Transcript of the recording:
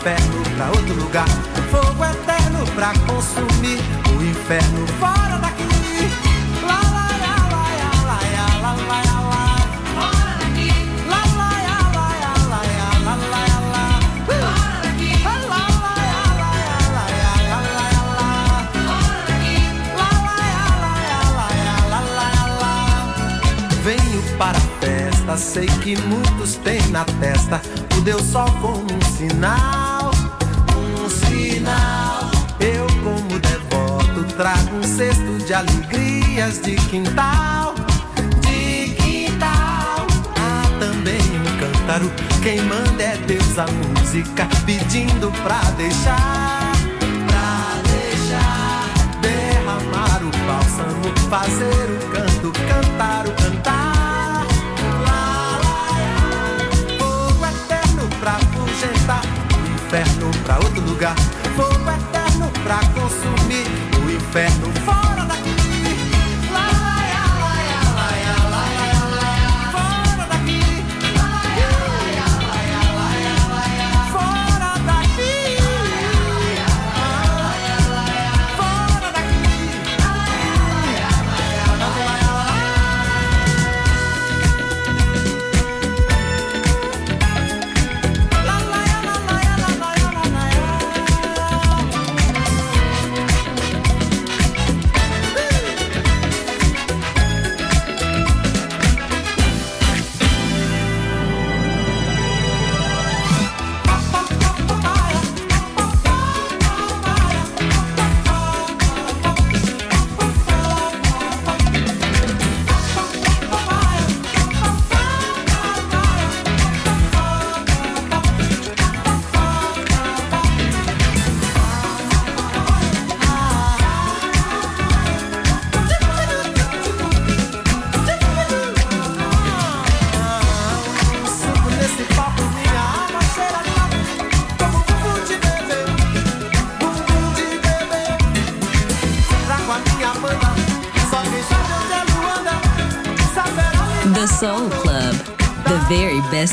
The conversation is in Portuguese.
inferno pra outro lugar. Fogo eterno pra consumir o inferno fora daqui. Lá, lá, lá, lá, lá, lá, lá, lá, lá. Venho para festa, sei que muitos têm na testa o Deus só como um sinal. trago um cesto de alegrias de quintal. De quintal. Há também um cântaro. Quem manda é Deus a música, pedindo pra deixar. Pra deixar. Derramar o bálsamo, fazer o canto, cantar o cantar. Lá, lá, lá. Fogo eterno pra fugentar. Inferno pra outro lugar. Fogo eterno pra consumir inferno.